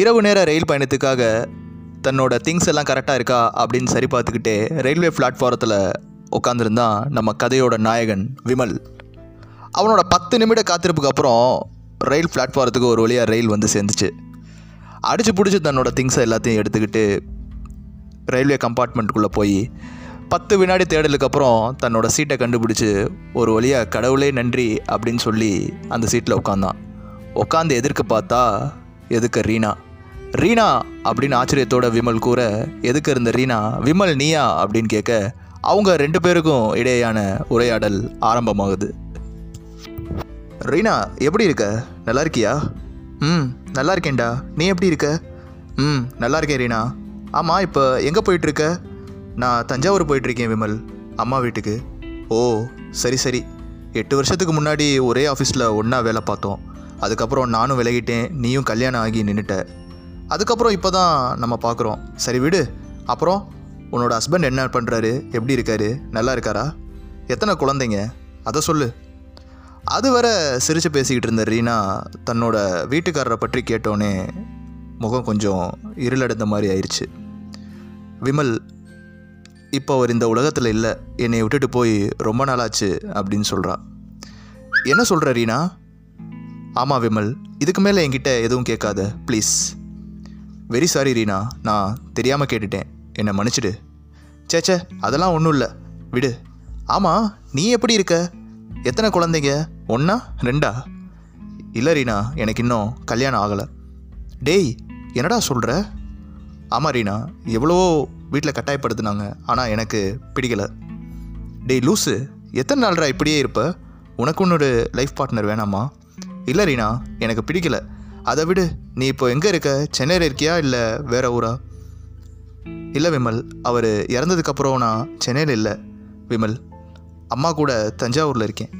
இரவு நேர ரயில் பயணத்துக்காக தன்னோட திங்ஸ் எல்லாம் கரெக்டாக இருக்கா அப்படின்னு சரி பார்த்துக்கிட்டே ரயில்வே பிளாட்ஃபாரத்தில் உட்காந்துருந்தான் நம்ம கதையோட நாயகன் விமல். அவனோட பத்து நிமிட காத்திருப்புக்கு அப்புறம் ரயில் பிளாட்ஃபாரத்துக்கு ஒரு வழியாக ரயில் வந்து சேர்ந்துச்சு. அடிச்சு பிடிச்சி தன்னோட திங்ஸை எல்லாத்தையும் எடுத்துக்கிட்டு ரயில்வே கம்பார்ட்மெண்ட்டுக்குள்ளே போய் பத்து வினாடி தேடலுக்கு அப்புறம் தன்னோட சீட்டை கண்டுபிடிச்சி ஒரு வழியாக கடவுளே நன்றி அப்படின்னு சொல்லி அந்த சீட்டில் உட்காந்தான் உட்காந்து எதிர்க்க பார்த்தா எதுக்க ரீனா? ரீனா அப்படின்னு ஆச்சரியத்தோட விமல் கூற எதுக்கு இருந்த ரீனா? விமல் நீயா? அப்படின்னு கேட்க அவங்க ரெண்டு பேருக்கும் இடையேயான உரையாடல் ஆரம்பமாகுது. ரீனா எப்படி இருக்க? நல்லா இருக்கியா? ம் நல்லா இருக்கேன்டா. நீ எப்படி இருக்க? ம் நல்லா இருக்கேன் ரீனா. ஆமாம் இப்போ எங்கே போயிட்டுருக்க? நான் தஞ்சாவூர் போயிட்டுருக்கேன் விமல் அம்மா வீட்டுக்கு. ஓ சரி சரி. எட்டு வருஷத்துக்கு முன்னாடி ஒரே ஆஃபீஸில் ஒன்றா வேலை பார்த்தோம். அதுக்கப்புறம் நானும் விலகிட்டேன் நீயும் கல்யாணம் ஆகி நின்றுட்ட அதுக்கப்புறம் இப்போ தான் நம்ம பார்க்குறோம். சரி விடு. அப்புறம் உன்னோட ஹஸ்பண்ட் என்ன பண்ணுறாரு எப்படி இருக்காரு? நல்லா இருக்காரா? எத்தனை குழந்தைங்க? அதை சொல்லு. அது வர சிரித்து பேசிக்கிட்டு இருந்த ரீனா தன்னோட வீட்டுக்காரரை பற்றி கேட்டோன்னே முகம் கொஞ்சம் இருளடைந்த மாதிரி ஆயிடுச்சு விமல் இப்போ அவர் இந்த உலகத்தில் இல்லை. என்னை விட்டுட்டு போய் ரொம்ப நாளாச்சு அப்படின்னு சொல்கிறா என்ன சொல்கிற ரீனா? ஆமாம் விமல். இதுக்கு மேலே என்கிட்ட எதுவும் கேட்காத. ப்ளீஸ். வெரி சாரி ரீனா நான் தெரியாமல் கேட்டுட்டேன். என்னை மன்னிச்சிடு. சேச்சே அதெல்லாம் ஒன்றும் இல்லை. விடு. ஆமாம் நீ எப்படி இருக்க? எத்தனை குழந்தைங்க? ஒன்றா ரெண்டா? இல்லை ரீனா எனக்கு இன்னும் கல்யாணம் ஆகலை. டேய் என்னடா சொல்கிற ஆமாம் ரீனா எவ்வளவோ வீட்டில் கட்டாயப்படுத்துனாங்க. ஆனால் எனக்கு பிடிக்கல. டேய் லூஸு எத்தனை நாள்ரா இப்படியே இருப்ப? உனக்கு உன்னோட லைஃப் பார்ட்னர் வேணாமா? இல்லை ரீனா எனக்கு பிடிக்கல. அதை விடு. நீ இப்போ எங்கே இருக்க? சென்னையில் இருக்கியா இல்லை வேற ஊரா? இல்லை விமல் அவர் இறந்ததுக்கப்புறம் நான் சென்னையில் இல்லை. விமல் அம்மா கூட தஞ்சாவூரில் இருக்கேன்.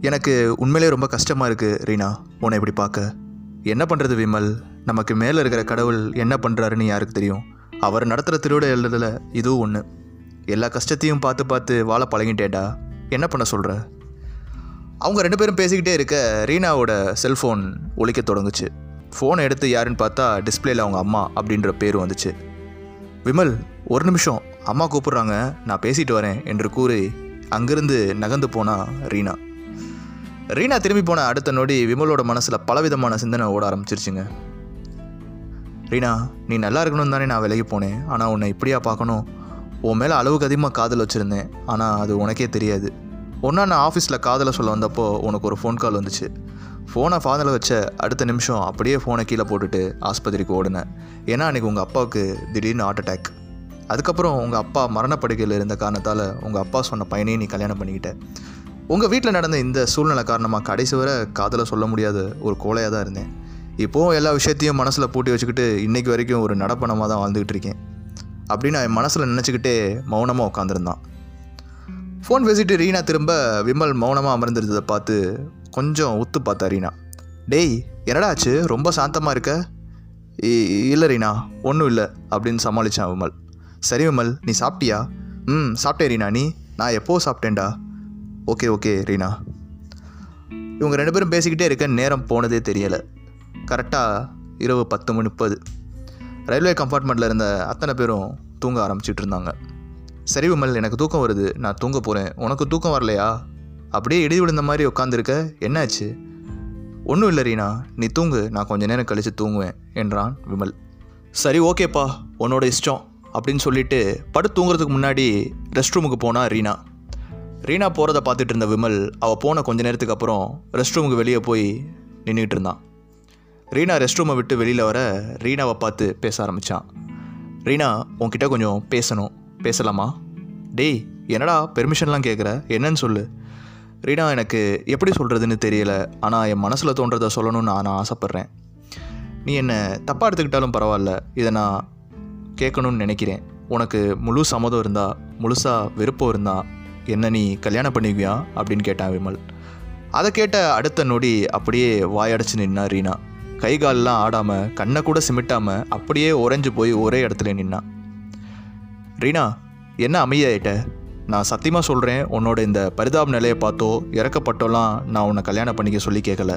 எனக்கு உண்மையிலே ரொம்ப கஷ்டமாக இருக்குது ரீனா. உன்னை இப்படி பார்க்க. என்ன பண்ணுறது விமல்? நமக்கு மேலே இருக்கிற கடவுள் என்ன பண்ணுறாருன்னு யாருக்கு தெரியும்? அவர் நடத்துகிற திருவிட எழுதல இதுவும் ஒன்று எல்லா கஷ்டத்தையும் பார்த்து பார்த்து வாழ பழகிட்டேடா என்ன பண்ண சொல்கிற அவங்க ரெண்டு பேரும் பேசிக்கிட்டே இருக்க ரீனாவோட செல்ஃபோன் ஒழிக்க தொடங்குச்சு. ஃபோனை எடுத்து யாருன்னு பார்த்தா டிஸ்பிளேல அவங்க அம்மா அப்படின்ற பேர் வந்துச்சு. விமல் ஒரு நிமிஷம் அம்மா கூப்பிட்றாங்க நான் பேசிட்டு வரேன் என்று கூறி அங்கிருந்து நகர்ந்து போனா ரீனா. ரீனா திரும்பி போன அடுத்த நொடி விமலோட மனசில் பலவிதமான சிந்தனை ஓட ஆரம்பிச்சிருச்சுங்க. ரீனா நீ நல்லா இருக்கணும் தானே நான் விலகி போனேன். ஆனால் உன்னை இப்படியா பார்க்கணும். உன் மேலே அளவுக்கு அதிகமாக காதல் வச்சுருந்தேன். ஆனால் அது உனக்கே தெரியாது. ஒன்றா நான் ஆஃபீஸில் காதலை சொல்ல வந்தப்போ உனக்கு ஒரு ஃபோன் கால் வந்துச்சு. ஃபோனை ஃபாதரில் வச்ச அடுத்த நிமிஷம் அப்படியே ஃபோனை கீழே போட்டுட்டு ஆஸ்பத்திரிக்கு ஓடினேன். ஏன்னா அன்றைக்கி உங்கள் அப்பாவுக்கு திடீர்னு ஹார்ட் அட்டாக் அதுக்கப்புறம் உங்கள் அப்பா மரணப்படுக்கையில் இருந்த காரணத்தால் உங்கள் அப்பா சொன்ன பையனையும் நீ கல்யாணம் பண்ணிக்கிட்ட. உங்கள் வீட்டில் நடந்த இந்த சூழ்நிலை காரணமாக கடைசி வரை காதலை சொல்ல முடியாத ஒரு கோலையாக தான் இருந்தேன். இப்போவும் எல்லா விஷயத்தையும் மனசில் பூட்டி வச்சுக்கிட்டு இன்றைக்கி வரைக்கும் ஒரு நடப்பணமாக தான் வாழ்ந்துக்கிட்டு இருக்கேன். அப்படின்னு என் மனசில் நினச்சிக்கிட்டே மௌனமாக உட்காந்துருந்தான் ஃபோன் பேசிட்டு ரீனா திரும்ப விமல் மௌனமாக அமர்ந்திருந்ததை பார்த்து கொஞ்சம் ஒத்து பார்த்தா ரீனா. டேய் என்னடா ஆச்சு? ரொம்ப சாந்தமாக இருக்க? இல்லை ரீனா ஒன்றும் இல்லை அப்படின்னு சமாளித்தான் விமல். சரி விமல் நீ சாப்பிட்டியா? ம் சாப்பிட்டே ரீனா நீ? நான் எப்போ சாப்பிட்டேன்டா? Okay okay Reena. இவங்க ரெண்டு பேரும் பேசிக்கிட்டே இருக்க நேரம் போனதே தெரியலை. கரெக்டாக இரவு பத்து மணி முப்பது. ரயில்வே கம்பார்ட்மெண்ட்டில் இருந்த அத்தனை பேரும் தூங்க ஆரம்பிச்சிட்டு இருந்தாங்க. சரி விமல் எனக்கு தூக்கம் வருது நான் தூங்க போகிறேன் உனக்கு தூக்கம் வரலையா? அப்படியே இடி விழுந்த மாதிரி உட்காந்துருக்க என்னாச்சு? ஒன்றும் இல்லை ரீனா நீ தூங்கு நான் கொஞ்ச நேரம் கழித்து தூங்குவேன் என்றான் விமல். சரி ஓகேப்பா உன்னோட இஷ்டம் அப்படின்னு சொல்லிட்டு படுத்து தூங்குறதுக்கு முன்னாடி ரெஸ்ட் ரூமுக்கு போனா ரீனா. ரீனா போகிறத பார்த்துட்டு இருந்த விமல் அவள் போன கொஞ்ச நேரத்துக்கு அப்புறம் ரெஸ்ட் ரூமுக்கு வெளியே போய் நின்றுட்டு இருந்தான். ரீனா ரெஸ்ட் ரூமை விட்டு வெளியில் வர ரீனாவை பார்த்து பேச ஆரம்பித்தான் ரீனா உன்கிட்ட கொஞ்சம் பேசணும். பேசலாமா? டேய் என்னடா பெர்மிஷன்லாம் கேட்குற என்னன்னு சொல்லு. ரீனா எனக்கு எப்படி சொல்கிறதுன்னு தெரியல. ஆனால் என் மனசில் தோன்றதை சொல்லணும்னு நான் ஆசைப்பட்றேன். நீ என்னை தப்பாக எடுத்துக்கிட்டாலும் பரவாயில்ல. இதை நான் கேட்கணும்னு நினைக்கிறேன். உனக்கு முழு சம்மதம் இருந்தால் முழுசாக விருப்பம் இருந்தா என்ன நீ கல்யாணம் பண்ணிக்குவியா? அப்படின்னு கேட்டான் விமல். அதை கேட்ட அடுத்த நொடி அப்படியே வாயடைச்சு நின்னா ரீனா. கை காலெலாம் ஆடாமல் கண்ணை கூட சிமிட்டாமல் அப்படியே உறைஞ்சு போய் ஒரே இடத்துல நின்னான். ரீனா என்ன அமைதியாயிட்ட? நான் சத்தியமாக சொல்கிறேன் உன்னோட இந்த பரிதாப நிலையை பார்த்தோ இறக்கப்பட்டோலாம் நான் உன்னை கல்யாணம் பண்ணிக்க சொல்லி கேட்கல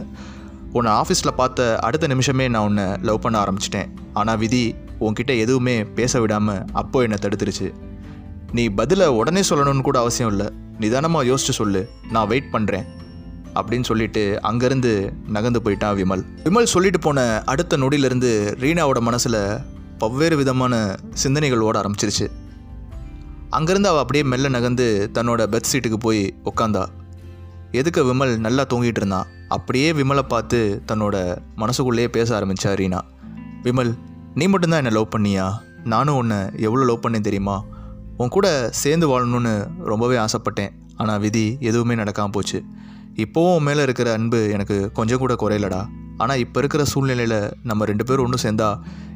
உன்னை ஆஃபீஸில் பார்த்த அடுத்த நிமிஷமே நான் உன்னை லவ் பண்ண ஆரம்பிச்சிட்டேன். ஆனால் விதி உன்கிட்ட எதுவுமே பேச விடாமல் அப்போ என்னை தடுத்துருச்சு. நீ பதிலை உடனே சொல்லணும்னு கூட அவசியம் இல்லை. நிதானமாக யோசிச்சு சொல்லு நான் வெயிட் பண்ணுறேன் அப்படின்னு சொல்லிட்டு அங்கேருந்து நகர்ந்து போயிட்டான் விமல். விமல் சொல்லிட்டு போன அடுத்த நொடியிலிருந்து ரீனாவோட மனசில் பல்வேறு விதமான சிந்தனைகள் ஓட ஆரம்பிச்சிருச்சு. அங்கேருந்து அவள் அப்படியே மெல்ல நகர்ந்து தன்னோட பெட் சீட்டுக்கு போய் உட்காந்தா எதுக்கு விமல் நல்லா தூங்கிட்டு இருந்தான் அப்படியே விமலை பார்த்து தன்னோட மனசுக்குள்ளேயே பேச ஆரம்பிச்சா ரீனா. விமல் நீ மட்டும்தான் என்னை லவ் பண்ணியா? நானும் உன்னை எவ்வளோ லவ் பண்ணேன் தெரியுமா? உன் கூட சேர்ந்து வாழணும்னு ரொம்பவே ஆசைப்பட்டேன். ஆனால் விதி எதுவுமே நடக்காமல் போச்சு. இப்போவும் உன் மேலே இருக்கிற அன்பு எனக்கு கொஞ்சம் கூட குறையலடா. ஆனால் இப்போ இருக்கிற சூழ்நிலையில் நம்ம ரெண்டு பேரும் ஒன்றும் சேர்ந்தா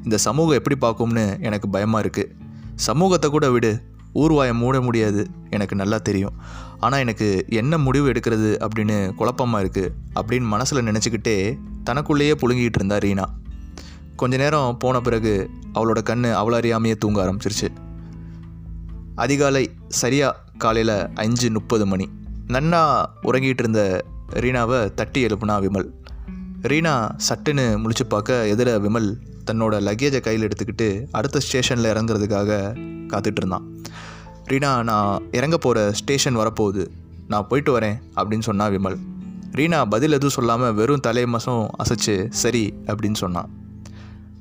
இந்த சமூகம் எப்படி பார்க்கும்னு எனக்கு பயமாக இருக்குது சமூகத்தை கூட விடு. ஊர்வாயை மூட முடியாது எனக்கு நல்லா தெரியும். ஆனால் எனக்கு என்ன முடிவு எடுக்கிறது அப்படின்னு குழப்பமாக இருக்குது அப்படின்னு மனசில் நினச்சிக்கிட்டே தனக்குள்ளேயே புழுங்கிட்டு இருந்தா ரீனா. கொஞ்ச நேரம் போன பிறகு அவளோட கண் அவள அறியாமையே தூங்க ஆரம்பிச்சிருச்சு. அதிகாலை சரியாக காலையில் அஞ்சு முப்பது மணி. நன்னா உறங்கிட்டு இருந்த ரீனாவை தட்டி எழுப்புனா விமல். ரீனா சட்டுன்னு முழிச்சு பார்க்க எதிர விமல் தன்னோட லக்கேஜை கையில் எடுத்துக்கிட்டு அடுத்த ஸ்டேஷனில் இறங்குறதுக்காக காத்துட்டு இருந்தான். ரீனா நான் இறங்க போகிற ஸ்டேஷன் வரப்போகுது. நான் போயிட்டு வரேன் அப்படின்னு சொன்னா விமல். ரீனா பதில் எதுவும் சொல்லாமல் வெறும் தலை மசம் அசைச்சு சரி அப்படின்னு சொன்னான்.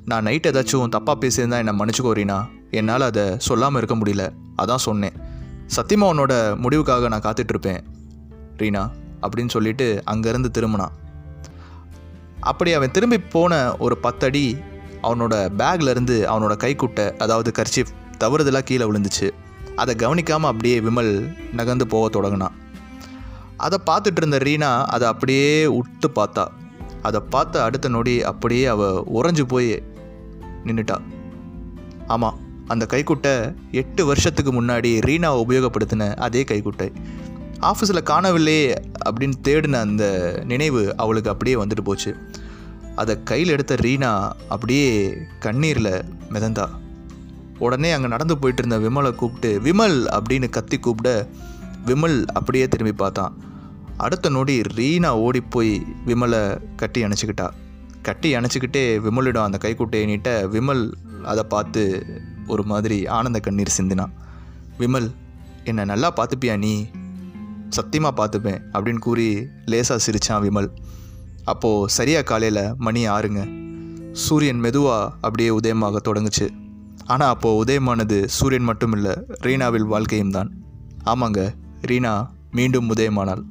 நான் நைட் ஏதாச்சும் தப்பாக பேசியிருந்தா என்னை மன்னிச்சுக்கோ ரீனா. என்னால் அதை சொல்லாமல் இருக்க முடியல. அதான் சொன்னேன். சத்தியமா உன்னோட முடிவுக்காக நான் காத்துட்ருப்பேன் ரீனா அப்படின்னு சொல்லிட்டு அங்கேருந்து திரும்பினான். அப்படி அவன் திரும்பி போன ஒரு பத்தடி அவனோட பேக்லேருந்து அவனோட கைக்குட்டை அதாவது கர்ச்சிப் தவறுதலாக கீழே விழுந்துச்சு. அதை கவனிக்காமல் அப்படியே விமல் நகர்ந்து போக தொடங்கினான். அதை பார்த்துட்டு இருந்த ரீனா அதை அப்படியே உட்டு பார்த்தா. அதை பார்த்த அடுத்த நொடி அப்படியே அவ உறைஞ்சு போய் நின்றுட்டா ஆமாம் அந்த கைக்குட்டை எட்டு வருஷத்துக்கு முன்னாடி ரீனா உபயோகப்படுத்தின அதே கைக்குட்டை. ஆஃபீஸில் காணவில்லையே அப்படின்னு தேடின அந்த நினைவு அவளுக்கு அப்படியே வந்துட்டு போச்சு. அதை கையில் எடுத்த ரீனா அப்படியே கண்ணீரில் மிதந்தா. உடனே அங்கே நடந்து போயிட்டு இருந்த விமலை கூப்பிட்டு விமல்! அப்படின்னு கத்தி கூப்பிட விமல் அப்படியே திரும்பி பார்த்தான். அடுத்த நொடி ரீனா ஓடி போய் விமலை கட்டி அணைச்சிக்கிட்டா. கட்டி அணைச்சிக்கிட்டே விமலிடம் அந்த கைக்குட்டையை நீட்ட விமல் அதை பார்த்து ஒரு மாதிரி ஆனந்த கண்ணீர் சிந்தினான். விமல் என்னை நல்லா பார்த்துப்பியா நீ? சத்தியமாக பார்த்துப்பேன் அப்படின்னு கூறி லேசாக சிரிச்சான் விமல். அப்போது சரியாக காலையில் மணி ஆறுங்க. சூரியன் மெதுவாக அப்படியே உதயமாக தொடங்குச்சு. ஆனால் அப்போது உதயமானது சூரியன் மட்டும் இல்லை ரீனாவில் வாழ்க்கையும் தான் ஆமாங்க ரீனா மீண்டும் உதயமானாள்.